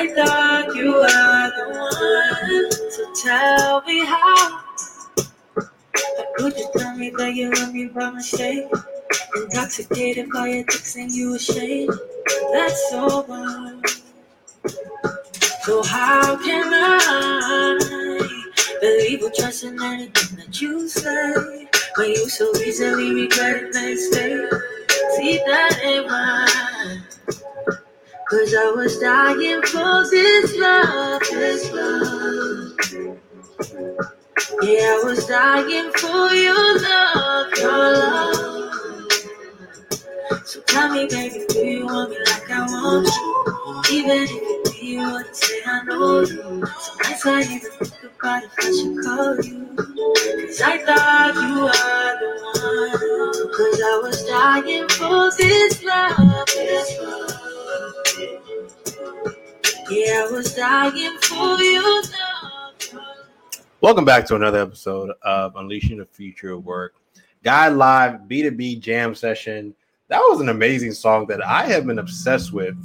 I thought you were the one. So tell me how. Could you tell me that you love me by mistake? Intoxicated by your texts and you ashamed. That's so. So how can I believe or trust in anything that you say? When you so easily regret it next. See that ain't right. Cause I was dying for this love, this love. Yeah, I was dying for your love, your love. So tell me, baby, do you want me like I want you? Even if you do, you wouldn't say I know you. Sometimes I even think about if I should call you. Cause I thought you were the one. Cause I was dying for this love, this love. Yeah, I was for love. Welcome back to another episode of Unleashing the Future of Work. Guide Live B2B Jam Session. That was an amazing song that I have been obsessed with.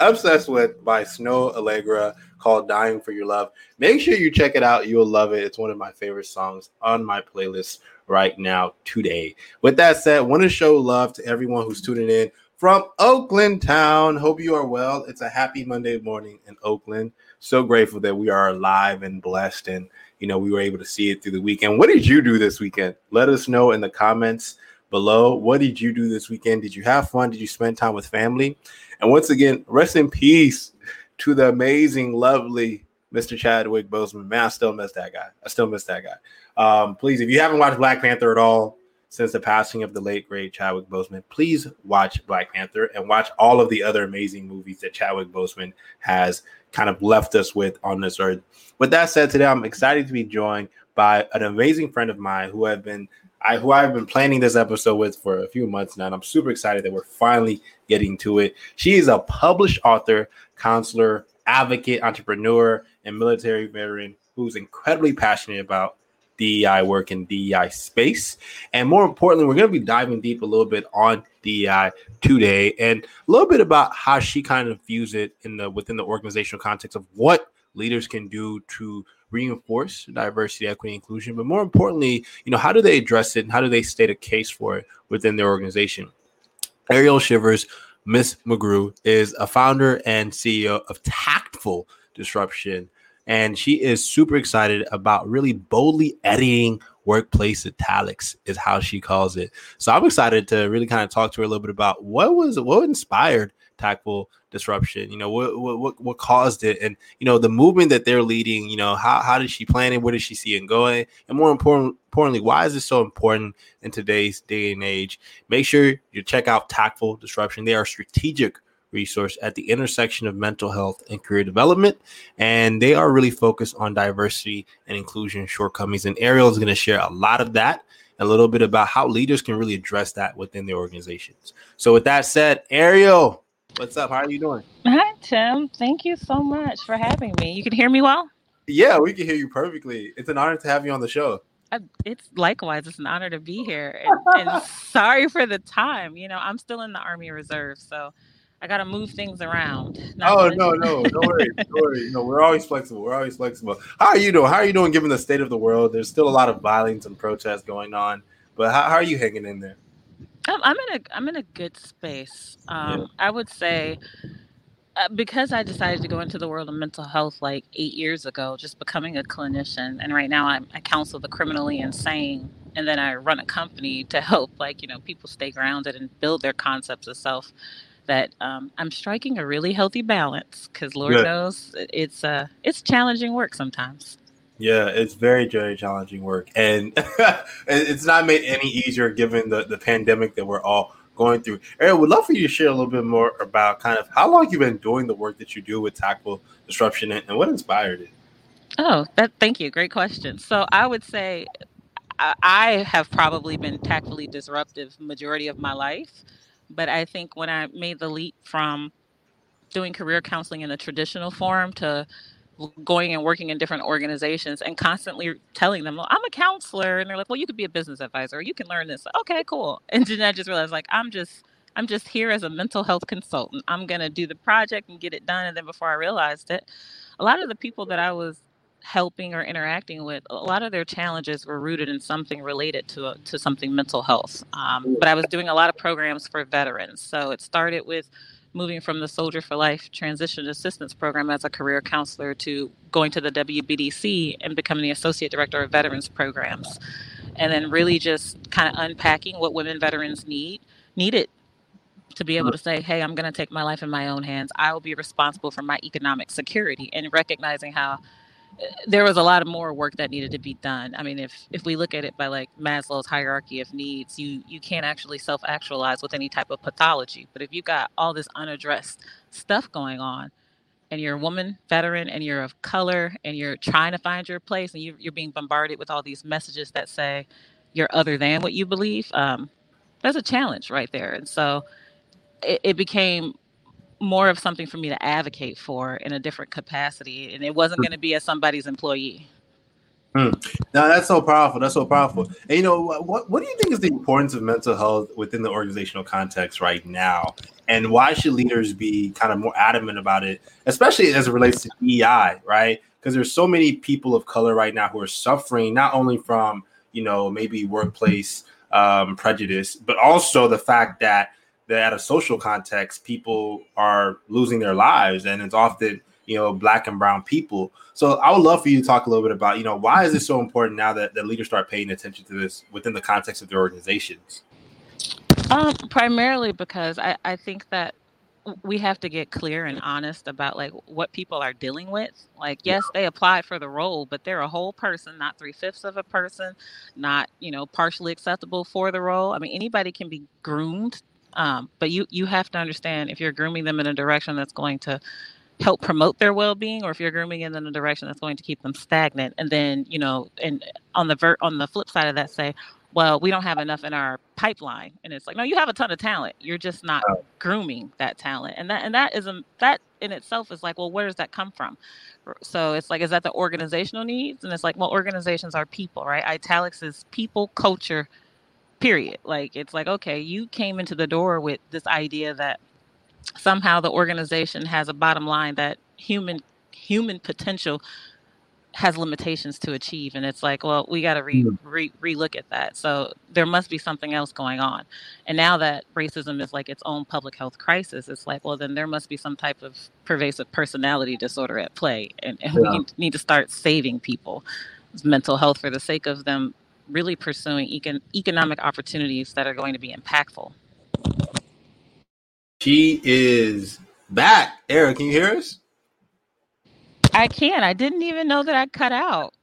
Obsessed with by Snoh Aalegra called Dying for Your Love. Make sure you check it out. You'll love it. It's one of my favorite songs on my playlist right now today. With that said, want to show love to everyone who's tuning in from Oakland town. Hope you are well. It's a happy Monday morning in Oakland. So grateful that we are alive and blessed and you know we were able to see it through the weekend. What did you do this weekend? Let us know in the comments below. What did you do this weekend? Did you have fun? Did you spend time with family? And once again, rest in peace to the amazing, lovely Mr. Chadwick Boseman. Man, I still miss that guy. I still miss that guy. Um, please, if you haven't watched Black Panther at all, since the passing of the late great Chadwick Boseman, please watch Black Panther and watch all of the other amazing movies that Chadwick Boseman has kind of left us with on this earth. With that said, today I'm excited to be joined by an amazing friend of mine who have been I who I've been planning this episode with for a few months now, and I'm super excited that we're finally getting to it. She is a published author, counselor, advocate, entrepreneur, and military veteran who's incredibly passionate about DEI work in DEI space. And more importantly, we're going to be diving deep a little bit on DEI today and a little bit about how she kind of views it in the within the organizational context of what leaders can do to reinforce diversity, equity, inclusion, but more importantly, you know, how do they address it and how do they state a case for it within their organization? Ariel Shivers, Miss McGrew, is a founder and CEO of Tactful Disruption and she is super excited about really boldly editing workplace italics is how she calls it. So i'm excited to really kind of talk to her a little bit about what was what inspired tactful disruption you know what what what caused it and you know the movement that they're leading you know how, how did she plan it? Where did she see it going? And more important importantly why is this so important in today's day and age? Make sure you check out tactful disruption. They are strategic resource at the intersection of mental health and career development. And they are really focused on diversity and inclusion shortcomings. And Ariel is going to share a lot of that, a little bit about how leaders can really address that within their organizations. So, with that said, Ariel, what's up? How are you doing? Hi, Tim. Thank you so much for having me. You can hear me well? Yeah, we can hear you perfectly. It's an honor to have you on the show. Uh, it's likewise. It's an honor to be here. And, and sorry for the time. You know, I'm still in the Army Reserve. So, I gotta move things around. oh no, no, don't worry, don't worry. You know, we're always flexible. We're always flexible. How are you doing? How are you doing given the state of the world? There's still a lot of violence and protests going on, but how, how are you hanging in there? I'm, I'm in a I'm in a good space. Um, yeah. I would say uh, because I decided to go into the world of mental health like eight years ago, just becoming a clinician, and right now I'm, I counsel the criminally insane, and then I run a company to help like you know people stay grounded and build their concepts of self that um, I'm striking a really healthy balance because Lord Good. knows it's uh it's challenging work sometimes. Yeah, it's very very challenging work, and it's not made any easier given the the pandemic that we're all going through. Ariel, would love for you to share a little bit more about kind of how long you've been doing the work that you do with Tactful Disruption and, and what inspired it. Oh, that thank you. Great question. So I would say I have probably been tactfully disruptive majority of my life. But I think when I made the leap from doing career counseling in a traditional form to going and working in different organizations and constantly telling them, well, I'm a counselor. And they're like, well, you could be a business advisor. You can learn this. Okay, cool. And then I just realized like, I'm just I'm just here as a mental health consultant. I'm going to do the project and get it done. And then before I realized it, a lot of the people that I was helping or interacting with, a lot of their challenges were rooted in something related to a, to something mental health. Um, mm. but I was doing a lot of programs for veterans. So it started with moving from the Soldier for Life Transition Assistance Program as a career counselor to going to the WBDC and becoming the Associate Director of Veterans Programs. And then really just kind of unpacking what women veterans need needed to be able mm. to say, hey, I'm going to take my life in my own hands. I will be responsible for my economic security and recognizing how there was a lot of more work that needed to be done. I mean, if if we look at it by like Maslow's hierarchy of needs, you you can't actually self actualize with any type of pathology. But if you got all this unaddressed stuff going on, and you're a woman veteran, and you're of color, and you're trying to find your place, and you, you're being bombarded with all these messages that say you're other than what you believe, um, that's a challenge right there. And so it, it became more of something for me to advocate for in a different capacity, and it wasn't going to be as somebody's employee. Hmm. Now that's so powerful. That's so powerful. And you know what? What do you think is the importance of mental health within the organizational context right now? And why should leaders be kind of more adamant about it, especially as it relates to EI, right? Because there's so many people of color right now who are suffering not only from you know maybe workplace um, prejudice, but also the fact that that at a social context, people are losing their lives, and it's often you know black and brown people. So I would love for you to talk a little bit about you know why is this so important now that, that leaders start paying attention to this within the context of their organizations. Um, primarily because I, I think that we have to get clear and honest about like what people are dealing with. Like, yes, they applied for the role, but they're a whole person, not three fifths of a person, not you know partially acceptable for the role. I mean, anybody can be groomed um, but you you have to understand if you're grooming them in a direction that's going to help promote their well-being or if you're grooming them in a direction that's going to keep them stagnant and then you know and on the ver- on the flip side of that say well we don't have enough in our pipeline. And it's like no you have a ton of talent. You're just not grooming that talent. And that and that is a, that in itself is like well where does that come from? So it's like is that the organizational needs? And it's like well organizations are people right? Italics is people culture period like it's like okay you came into the door with this idea that somehow the organization has a bottom line that human human potential has limitations to achieve and it's like well we got to re, mm. re relook at that so there must be something else going on and now that racism is like its own public health crisis it's like well then there must be some type of pervasive personality disorder at play and, and yeah. we need to start saving people mental health for the sake of them really pursuing econ- economic opportunities that are going to be impactful. She is back. Eric, can you hear us? I can. I didn't even know that I cut out.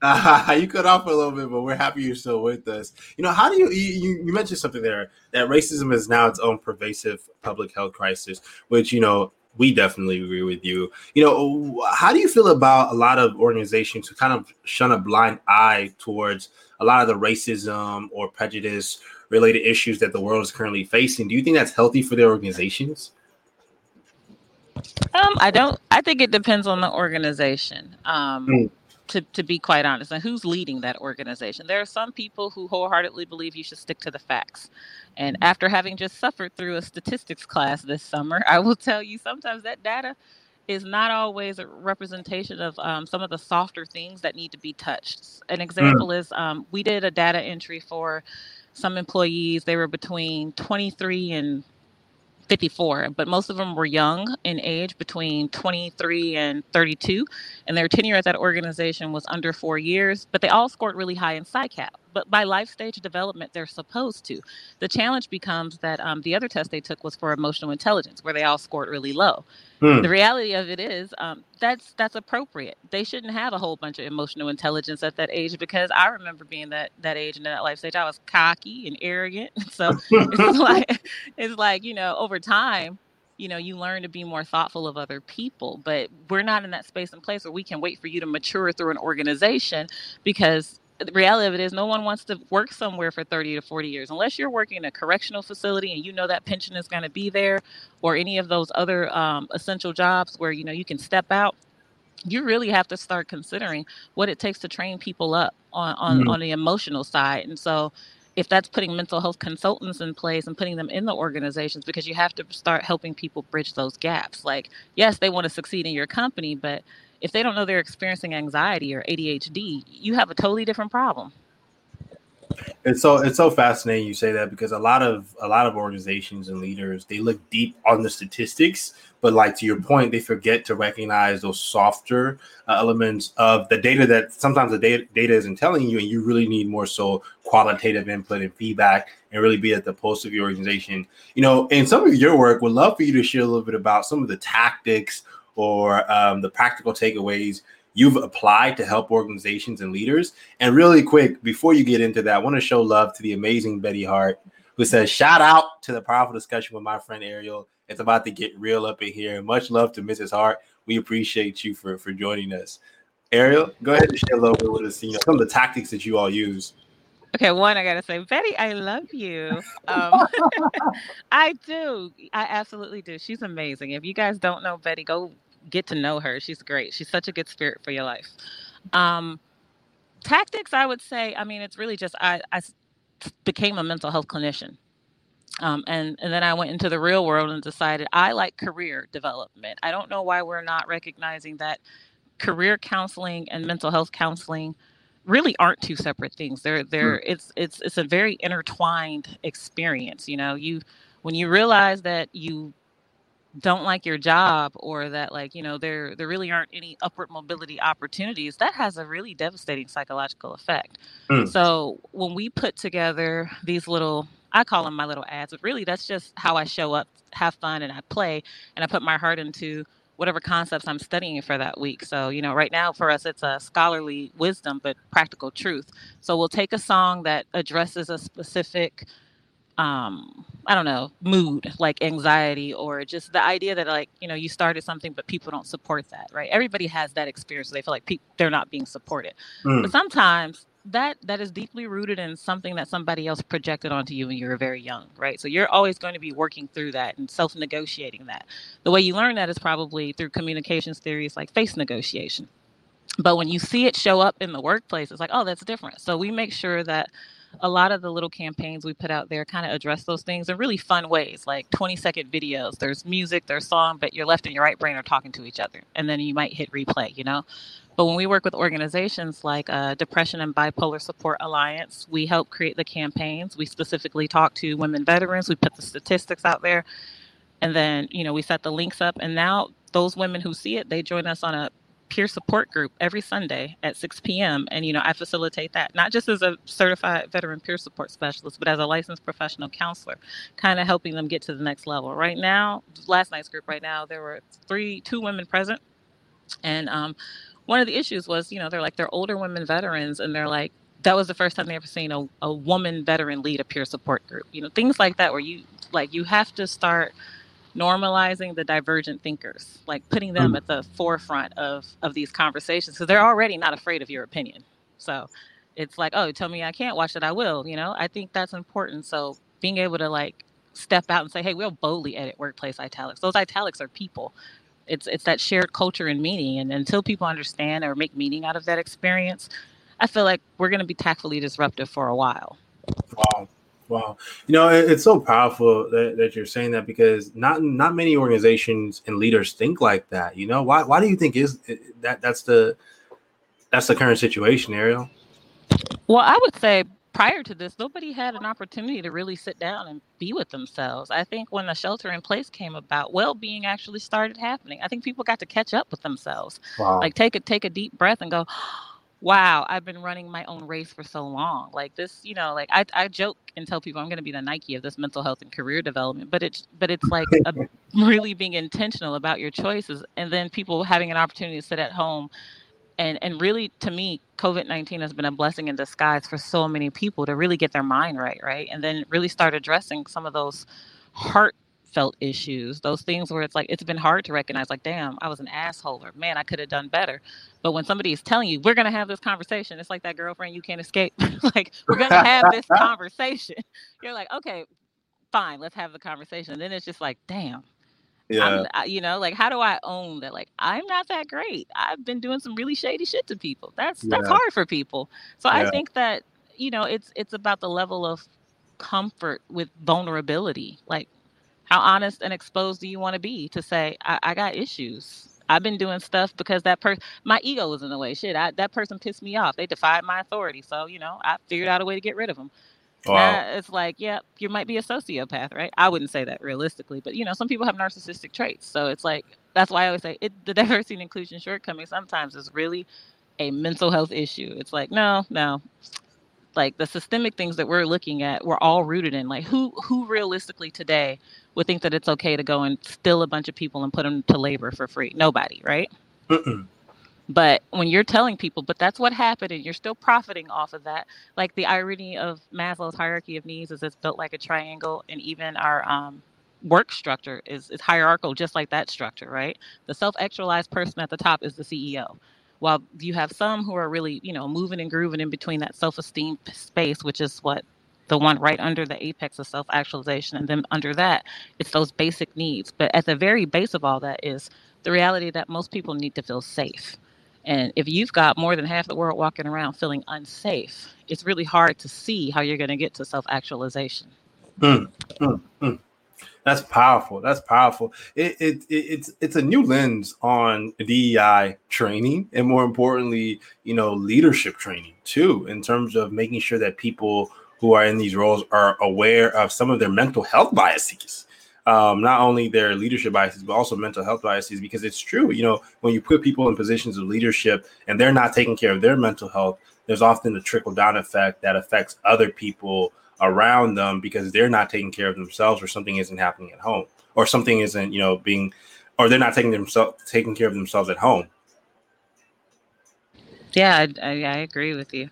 Uh, you cut off a little bit, but we're happy you're still with us. You know, how do you, you you mentioned something there that racism is now its own pervasive public health crisis, which you know we definitely agree with you. You know, how do you feel about a lot of organizations who kind of shun a blind eye towards a lot of the racism or prejudice related issues that the world is currently facing? Do you think that's healthy for their organizations? Um, I don't. I think it depends on the organization. Um, mm to, to be quite honest, and who's leading that organization. There are some people who wholeheartedly believe you should stick to the facts. And after having just suffered through a statistics class this summer, I will tell you sometimes that data is not always a representation of um, some of the softer things that need to be touched. An example mm. is um, we did a data entry for some employees. They were between 23 and 54, but most of them were young in age between 23 and 32, and their tenure at that organization was under four years, but they all scored really high in PSYCAP. But by life stage development, they're supposed to. The challenge becomes that um, the other test they took was for emotional intelligence, where they all scored really low. Hmm. The reality of it is um, that's that's appropriate. They shouldn't have a whole bunch of emotional intelligence at that age because I remember being that that age and that life stage. I was cocky and arrogant. So it's like it's like you know over time you know you learn to be more thoughtful of other people but we're not in that space and place where we can wait for you to mature through an organization because the reality of it is no one wants to work somewhere for 30 to 40 years. Unless you're working in a correctional facility and you know that pension is going to be there or any of those other um, essential jobs where you know you can step out you really have to start considering what it takes to train people up on on, mm-hmm. on the emotional side. And so if that's putting mental health consultants in place and putting them in the organizations because you have to start helping people bridge those gaps. Like yes they want to succeed in your company but if they don't know they're experiencing anxiety or adhd you have a totally different problem. It's so it's so fascinating you say that because a lot of a lot of organizations and leaders they look deep on the statistics but like to your point they forget to recognize those softer uh, elements of the data that sometimes the data, data isn't telling you and you really need more so qualitative input and feedback and really be at the pulse of your organization. You know in some of your work would love for you to share a little bit about some of the tactics or um, the practical takeaways you've applied to help organizations and leaders. And really quick, before you get into that, I want to show love to the amazing Betty Hart, who says, Shout out to the powerful discussion with my friend Ariel. It's about to get real up in here. Much love to Mrs. Hart. We appreciate you for, for joining us. Ariel, go ahead and share a little bit with us, you know, some of the tactics that you all use. Okay, one, I gotta say, Betty, I love you. Um, I do. I absolutely do. She's amazing. If you guys don't know Betty, go get to know her. She's great. She's such a good spirit for your life. Um, tactics, I would say, I mean, it's really just I, I became a mental health clinician. Um, and, and then I went into the real world and decided I like career development. I don't know why we're not recognizing that career counseling and mental health counseling really aren't two separate things. They're they're hmm. it's it's it's a very intertwined experience. You know, you when you realize that you don't like your job or that like you know there there really aren't any upward mobility opportunities that has a really devastating psychological effect. Mm. so when we put together these little i call them my little ads but really that's just how i show up have fun and i play and i put my heart into whatever concepts i'm studying for that week. So you know right now for us it's a scholarly wisdom but practical truth. So we'll take a song that addresses a specific um i don't know mood like anxiety or just the idea that like you know you started something but people don't support that right? Everybody has that experience they feel like pe- they're not being supported. Mm. but sometimes that that is deeply rooted in something that somebody else projected onto you when you were very young right? So you're always going to be working through that and self-negotiating that. The way you learn that is probably through communications theories like face negotiation. But when you see it show up in the workplace it's like oh that's different. So we make sure that a lot of the little campaigns we put out there kind of address those things in really fun ways, like 20 second videos. There's music, there's song, but your left and your right brain are talking to each other. And then you might hit replay, you know? But when we work with organizations like uh, Depression and Bipolar Support Alliance, we help create the campaigns. We specifically talk to women veterans. We put the statistics out there. And then, you know, we set the links up. And now those women who see it, they join us on a peer support group every Sunday at 6 p.m. And, you know, I facilitate that, not just as a certified veteran peer support specialist, but as a licensed professional counselor, kind of helping them get to the next level. Right now, last night's group, right now, there were three, two women present. And um, one of the issues was, you know, they're like, they're older women veterans, and they're like, that was the first time they ever seen a, a woman veteran lead a peer support group. You know, things like that where you, like, you have to start – normalizing the divergent thinkers, like putting them mm. at the forefront of of these conversations because they're already not afraid of your opinion. So it's like, oh, tell me I can't watch it, I will. You know, I think that's important. So being able to like step out and say, hey, we'll boldly edit workplace italics. Those italics are people. It's it's that shared culture and meaning. And until people understand or make meaning out of that experience, I feel like we're going to be tactfully disruptive for a while. Wow. Wow, you know it's so powerful that, that you're saying that because not not many organizations and leaders think like that. You know why? Why do you think is that that's the that's the current situation, Ariel? Well, I would say prior to this, nobody had an opportunity to really sit down and be with themselves. I think when the shelter in place came about, well-being actually started happening. I think people got to catch up with themselves. Wow. Like take a take a deep breath and go, wow, I've been running my own race for so long. Like this, you know, like I, I joke and tell people I'm going to be the Nike of this mental health and career development, but it's, but it's like a, really being intentional about your choices. And then people having an opportunity to sit at home and, and really to me, COVID-19 has been a blessing in disguise for so many people to really get their mind right. Right. And then really start addressing some of those heart felt issues, those things where it's like it's been hard to recognize, like, damn, I was an asshole, or man, I could have done better. But when somebody is telling you, we're gonna have this conversation, it's like that girlfriend you can't escape. like, we're gonna have this conversation. You're like, okay, fine, let's have the conversation. And then it's just like, damn. Yeah. I'm, you know, like, how do I own that? Like, I'm not that great. I've been doing some really shady shit to people. That's that's hard for people. So yeah. I think that you know, it's it's about the level of comfort with vulnerability. Like, how honest and exposed do you want to be to say, I, I got issues. I've been doing stuff because that person, my ego was in the way. Shit, I, that person pissed me off. They defied my authority. So, you know, I figured out a way to get rid of them. Wow. it's like, yeah, you might be a sociopath, right? I wouldn't say that realistically, but you know, some people have narcissistic traits. So it's like that's why I always say it, the diversity and inclusion shortcoming sometimes is really a mental health issue. It's like, no, no. Like the systemic things that we're looking at, we're all rooted in. Like who who realistically today would think that it's okay to go and steal a bunch of people and put them to labor for free? Nobody, right? Mm-mm. But when you're telling people, but that's what happened, and you're still profiting off of that, like the irony of Maslow's hierarchy of needs is it's built like a triangle, and even our um, work structure is, is hierarchical, just like that structure, right? The self actualized person at the top is the CEO. While you have some who are really, you know, moving and grooving in between that self esteem space, which is what the one right under the apex of self actualization. And then under that, it's those basic needs. But at the very base of all that is the reality that most people need to feel safe and if you've got more than half the world walking around feeling unsafe, it's really hard to see how you're going to get to self actualization. Mm, mm, mm. That's powerful. That's powerful. It, it, it, it's it's a new lens on DEI training, and more importantly, you know, leadership training too, in terms of making sure that people who are in these roles are aware of some of their mental health biases um, not only their leadership biases, but also mental health biases. Because it's true, you know, when you put people in positions of leadership and they're not taking care of their mental health, there's often a trickle down effect that affects other people around them because they're not taking care of themselves or something isn't happening at home or something isn't, you know, being or they're not taking themselves taking care of themselves at home. Yeah, I, I, agree with you.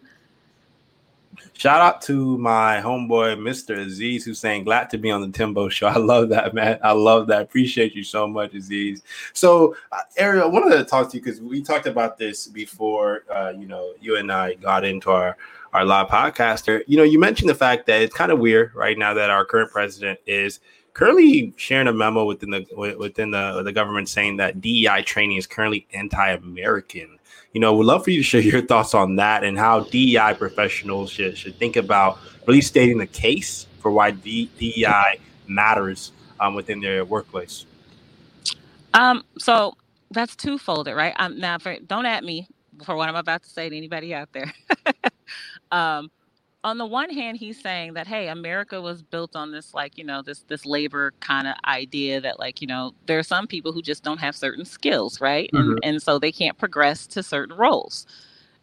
Shout out to my homeboy, Mr. Aziz, who's saying, Glad to be on the Timbo show. I love that, man. I love that. Appreciate you so much, Aziz. So, uh, Ariel, I wanted to talk to you because we talked about this before, uh, you know, you and I got into our, our live podcaster. You know, you mentioned the fact that it's kind of weird right now that our current president is currently sharing a memo within the within the, the government saying that DEI training is currently anti-American you know, would love for you to share your thoughts on that and how DEI professionals should, should think about really stating the case for why DEI matters um, within their workplace. Um, so that's twofold, right? Um, now, for, don't at me for what I'm about to say to anybody out there. um, on the one hand he's saying that hey america was built on this like you know this this labor kind of idea that like you know there are some people who just don't have certain skills right? Mm-hmm. and and so they can't progress to certain roles.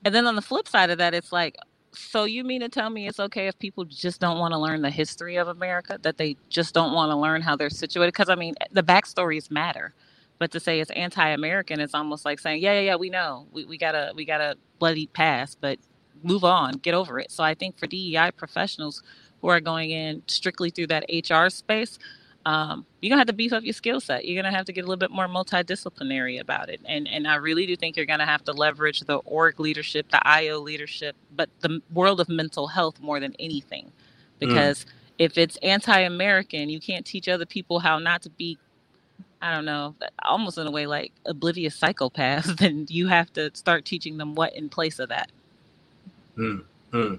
And then on the flip side of that it's like so you mean to tell me it's okay if people just don't want to learn the history of america that they just don't want to learn how they're situated? Because i mean the backstories matter but to say it's anti-american it's almost like saying yeah yeah yeah we know. We, we got a we got a bloody past but move on, get over it. So I think for DEI professionals who are going in strictly through that HR space, um, you're gonna have to beef up your skill set. You're gonna have to get a little bit more multidisciplinary about it. And and I really do think you're gonna have to leverage the org leadership, the IO leadership, but the world of mental health more than anything. Mm. Because mm. if it's anti-American, you can't teach other people how not to be I don't know, almost in a way like oblivious psychopaths, then you have to start teaching them what in place of that. Hmm. Hmm.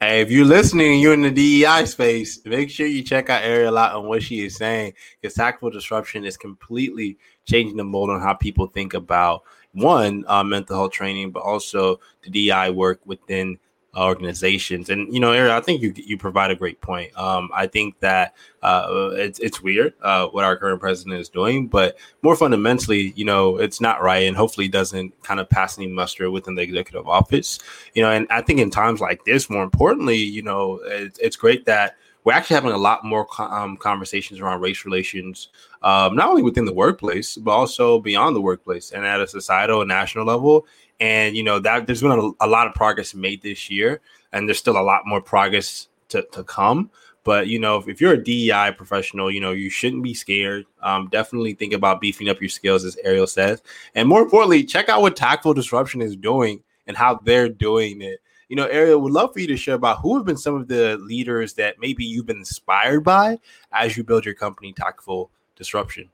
Hey, if you're listening you're in the DEI space, make sure you check out Ariel out on what she is saying. Because tactical disruption is completely changing the mold on how people think about one uh, mental health training, but also the DEI work within organizations. And you know, Aaron, I think you you provide a great point. Um, I think that uh, it's it's weird uh, what our current president is doing, but more fundamentally, you know, it's not right, and hopefully doesn't kind of pass any muster within the executive office. You know, and I think in times like this, more importantly, you know, it's, it's great that we're actually having a lot more um, conversations around race relations, um, not only within the workplace, but also beyond the workplace and at a societal and national level. And you know that there's been a, a lot of progress made this year, and there's still a lot more progress to, to come. But you know, if, if, you're a DEI professional, you know you shouldn't be scared. Um, definitely think about beefing up your skills, as Ariel says, and more importantly, check out what Tactful Disruption is doing and how they're doing it. You know, Ariel would love for you to share about who have been some of the leaders that maybe you've been inspired by as you build your company, Tactful Disruption.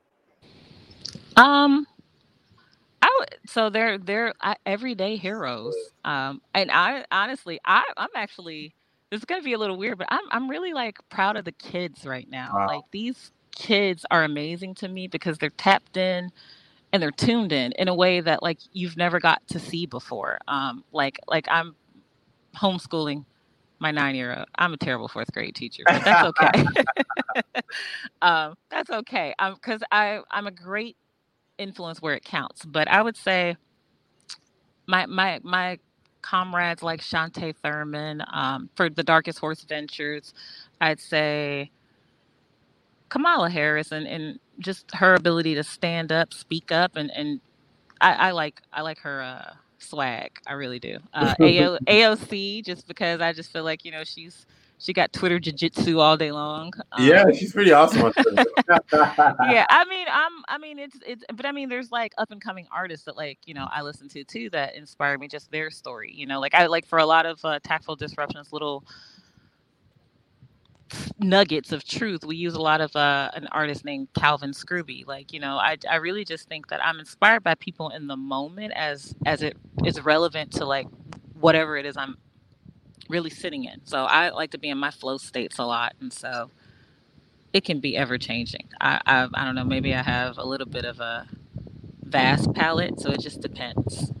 Um, I would so they're they're uh, everyday heroes. Um, and I honestly, I I'm actually this is gonna be a little weird, but I'm I'm really like proud of the kids right now. Wow. Like these kids are amazing to me because they're tapped in and they're tuned in in a way that like you've never got to see before. Um, like like I'm homeschooling my nine year old. I'm a terrible fourth grade teacher, but that's okay. um, that's okay. Um, because I I'm a great influence where it counts. But I would say my my my comrades like Shantae Thurman um, for the Darkest Horse Ventures. I'd say Kamala Harris and, and just her ability to stand up, speak up, and and I, I like I like her uh, swag. I really do. Uh, AO, AOC just because I just feel like you know she's she got Twitter jiu-jitsu all day long. Um, yeah, she's pretty awesome. yeah, I mean, I'm. I mean, it's it's. But I mean, there's like up and coming artists that like you know I listen to too that inspire me. Just their story, you know. Like I like for a lot of uh, tactful disruptions, little nuggets of truth. We use a lot of uh, an artist named Calvin Scrooby. Like you know, I I really just think that I'm inspired by people in the moment as as it is relevant to like whatever it is I'm really sitting in. So I like to be in my flow states a lot, and so it can be ever changing. I, I I don't know. Maybe I have a little bit of a vast palette, so it just depends.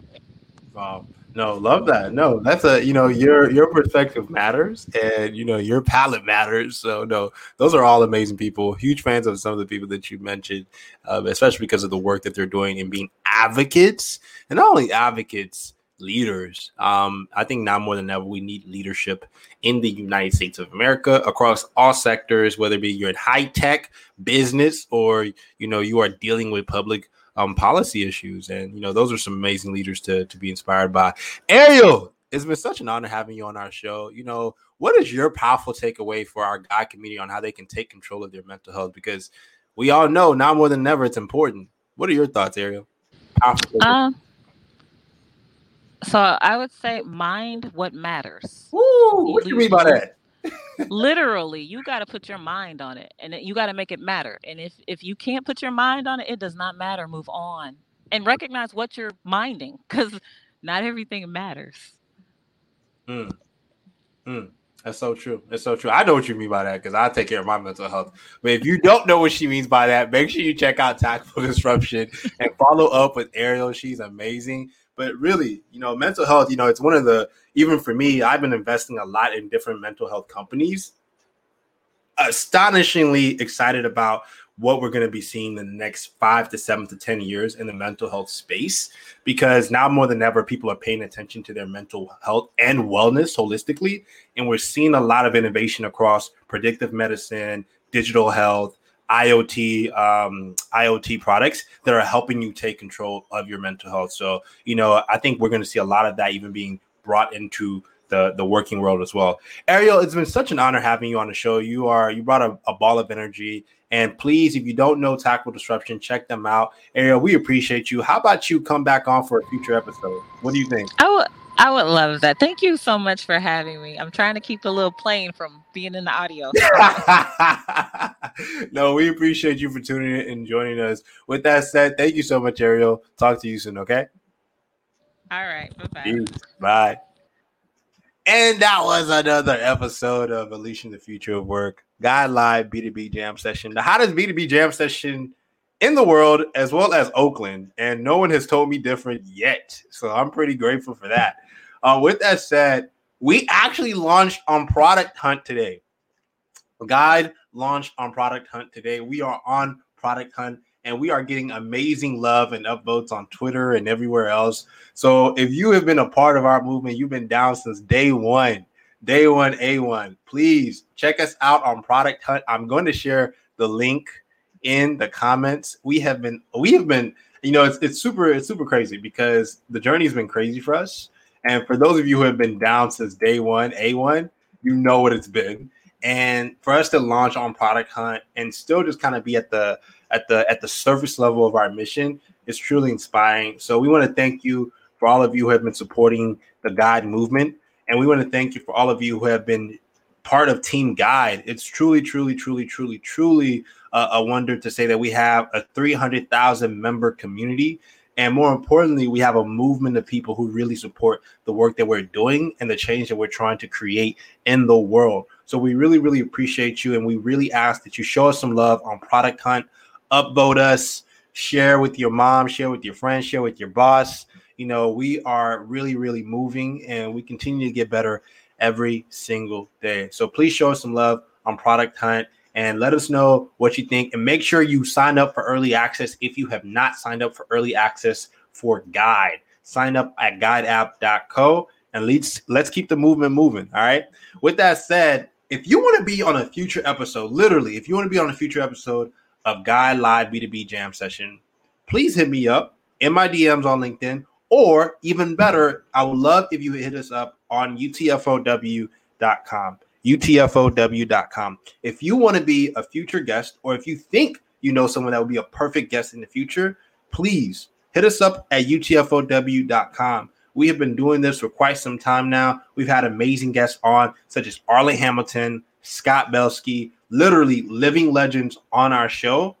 Wow. No, love that. No, that's a you know your your perspective matters, and you know your palette matters. So no, those are all amazing people. Huge fans of some of the people that you mentioned, um, especially because of the work that they're doing and being advocates, and not only advocates, leaders. Um, I think now more than ever, we need leadership in the United States of America across all sectors, whether it be you're in high tech business or you know you are dealing with public um, policy issues. And you know those are some amazing leaders to to be inspired by. Ariel, it's been such an honor having you on our show. You know, what is your powerful takeaway for our guy community on how they can take control of their mental health? Because we all know now more than ever it's important. What are your thoughts, Ariel? So I would say mind what matters. Ooh, what do you mean by that? literally you got to put your mind on it and you got to make it matter and if if you can't put your mind on it it does not matter move on and recognize what you're minding because not everything matters mm. Mm. That's so true. That's so true. I know what you mean by that because I take care of my mental health. But if you don't know what she means by that, make sure you check out Tactful Disruption and follow up with Ariel. She's amazing. But really, you know, mental health, you know, it's one of the, even for me, I've been investing a lot in different mental health companies. Astonishingly excited about what we're going to be seeing in the next five to seven to 10 years in the mental health space because now more than ever, people are paying attention to their mental health and wellness holistically. And we're seeing a lot of innovation across predictive medicine, digital health, IoT um, IoT products that are helping you take control of your mental health. So, you know, I think we're going to see a lot of that even being brought into the the working world as well. Ariel, it's been such an honor having you on the show. You are you brought a, a ball of energy. And please, if you don't know Tactful Disruption, check them out. Ariel, we appreciate you. How about you come back on for a future episode? What do you think? Would I would love that. Thank you so much for having me. I'm trying to keep the little plane from being in the audio. no, we appreciate you for tuning in and joining us. With that said, thank you so much, Ariel. Talk to you soon, okay? All right. Bye-bye. Bye. And that was another episode of Unleashing the Future of Work, Guide Live B2B Jam Session, the hottest B2B Jam Session in the world as well as Oakland. And no one has told me different yet. So I'm pretty grateful for that. Uh, with that said, we actually launched on Product Hunt today. A Guide launched on Product Hunt today. We are on Product Hunt and we are getting amazing love and upvotes on Twitter and everywhere else. So if you have been a part of our movement, you've been down since day one, day one, A1, please check us out on Product Hunt. I'm going to share the link in the comments. We have been, we have been, you know, it's, it's super, it's super crazy because the journey has been crazy for us. And for those of you who have been down since day one, A1, you know what it's been. And for us to launch on Product Hunt and still just kind of be at the at the at the surface level of our mission is truly inspiring. So we want to thank you for all of you who have been supporting the guide movement. And we want to thank you for all of you who have been part of Team Guide. It's truly, truly, truly, truly, truly a wonder to say that we have a 300,000 member community And more importantly, we have a movement of people who really support the work that we're doing and the change that we're trying to create in the world. So we really, really appreciate you. And we really ask that you show us some love on Product Hunt, upvote us, share with your mom, share with your friends, share with your boss. You know, we are really, really moving and we continue to get better every single day. So please show us some love on Product Hunt and let us know what you think. And make sure you sign up for early access if you have not signed up for early access for Guide. Sign up at guideapp.co and let's let's keep the movement moving. All right. With that said, if you want to be on a future episode, literally, if you want to be on a future episode of Guide Live B2B Jam session, please hit me up in my DMs on LinkedIn, or even better, I would love if you hit us up on utfow.com utfow.com. If you want to be a future guest, or if you think you know someone that would be a perfect guest in the future, please hit us up at utfow.com. We have been doing this for quite some time now. We've had amazing guests on, such as Arlan Hamilton, Scott Belsky, literally living legends on our show.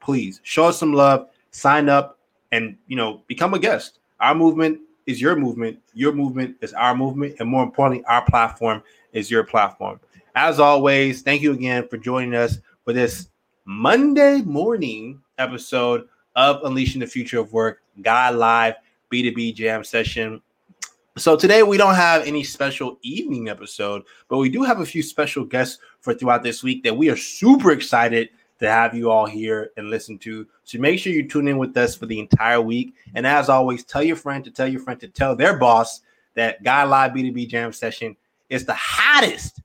Please show us some love, sign up, and you know, become a guest. Our movement is your movement. Your movement is our movement, and more importantly, our platform is your platform. As always, thank you again for joining us for this Monday morning episode of Unleashing the Future of Work Guide Live B2B Jam session. So today we don't have any special evening episode, but we do have a few special guests for throughout this week that we are super excited to have you all here and listen to. So make sure you tune in with us for the entire week. And as always, tell your friend to tell your friend to tell their boss that Guide Live B2B Jam session is the hottest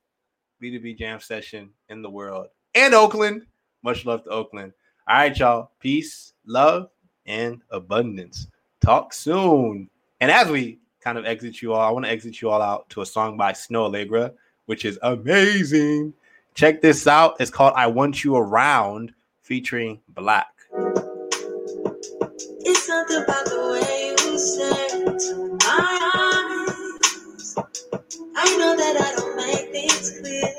B2B jam session in the world. And Oakland. Much love to Oakland. All right, y'all. Peace, love, and abundance. Talk soon. And as we kind of exit you all, I want to exit you all out to a song by Snoh Aalegra, which is amazing. Check this out. It's called I Want You Around, featuring 6LACK. It's about the way you to my eyes. I know that I don't make things clear.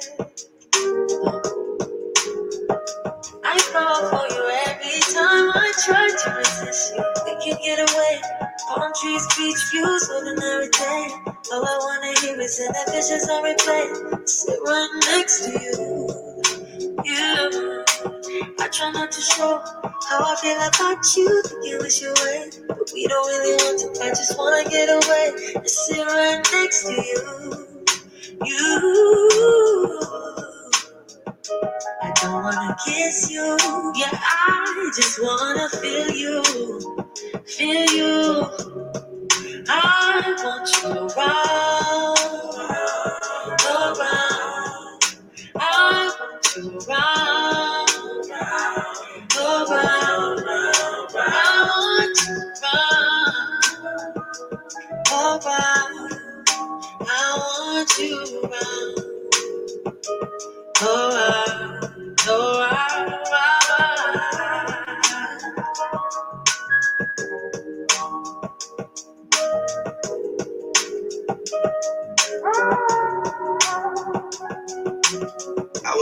I fall for you every time I try to resist you. We can get away. Palm trees, beach views, ordinary day. All I wanna hear is in that visions on replay. Sit right next to you. You. I try not to show how I feel about you. Think it was your way, but we don't really want to. I just wanna get away and sit right next to you. You. I don't wanna kiss you, yeah. I just wanna feel you, feel you. You around,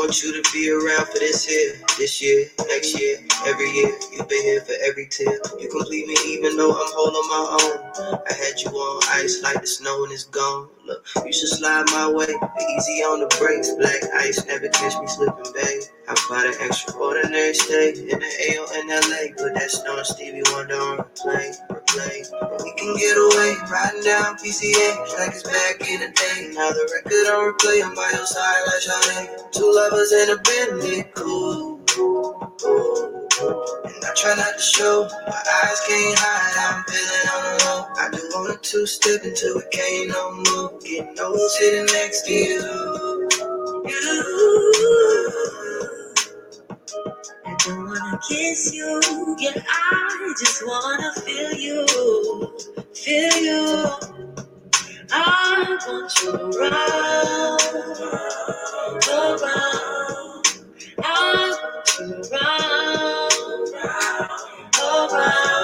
want you to be around for this here, this year, next year, every year. You've been here for every tear. You complete me even though I'm holding my own. I had you on ice like the snow and it's gone. Look, you should slide my way. Easy on the brakes. Black ice never catch me slipping, babe. I about an extraordinary stay in the AO in LA? Put that snow Stevie Wonder on replay, replay. We can get away, riding down PCA like it's back in the day. Now the record on replay, I'm by your side like Sade. Two lovers in a Bentley, cool. And I try not to show, my eyes can't hide. I'm feeling on the low. I do want a two step until it can't no more. Get no sitting next to you. you. Kiss you, yeah. I just wanna feel you, feel you. I want you around, around. I want you around, around.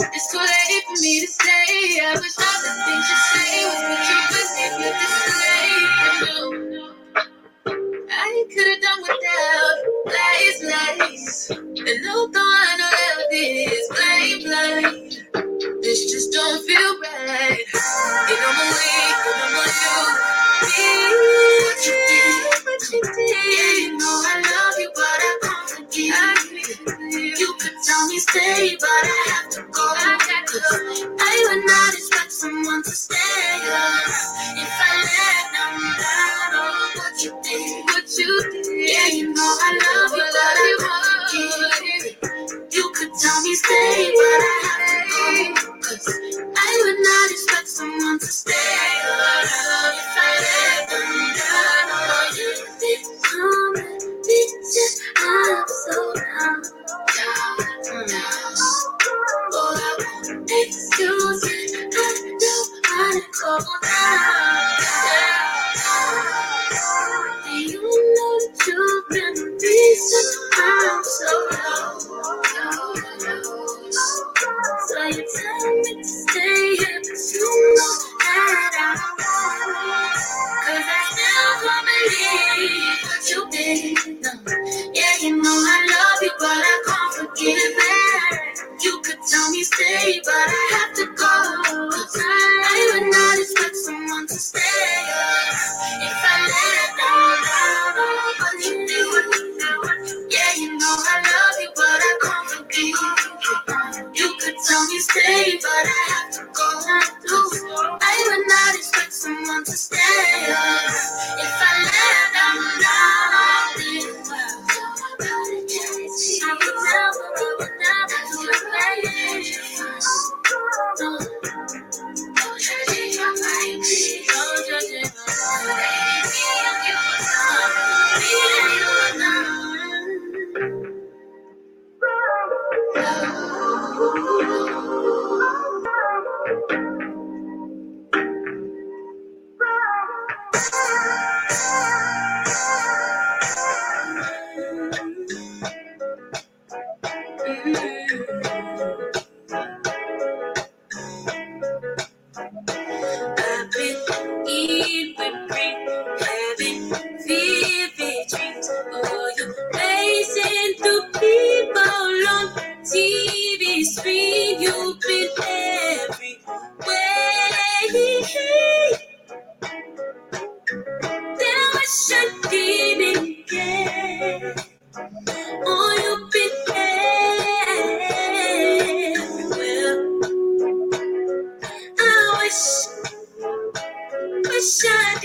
It's too late for me to stay. I wish all the things you say was the truth, but maybe this late. I could have done without lies, lies. And although I know love this blame, blame. this just don't feel right. And I'm awake, and I'm on you. What you did, what you did, yeah, you know I you could tell me stay, but I have to go. Cause I would not expect someone to stay. Cause if I let them down, oh, what you did, what you did. Yeah, you know I love you, but I can't You could tell me stay, but I have to go. Cause I would not expect someone to stay. time to stay up. sunshine.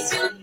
Screens.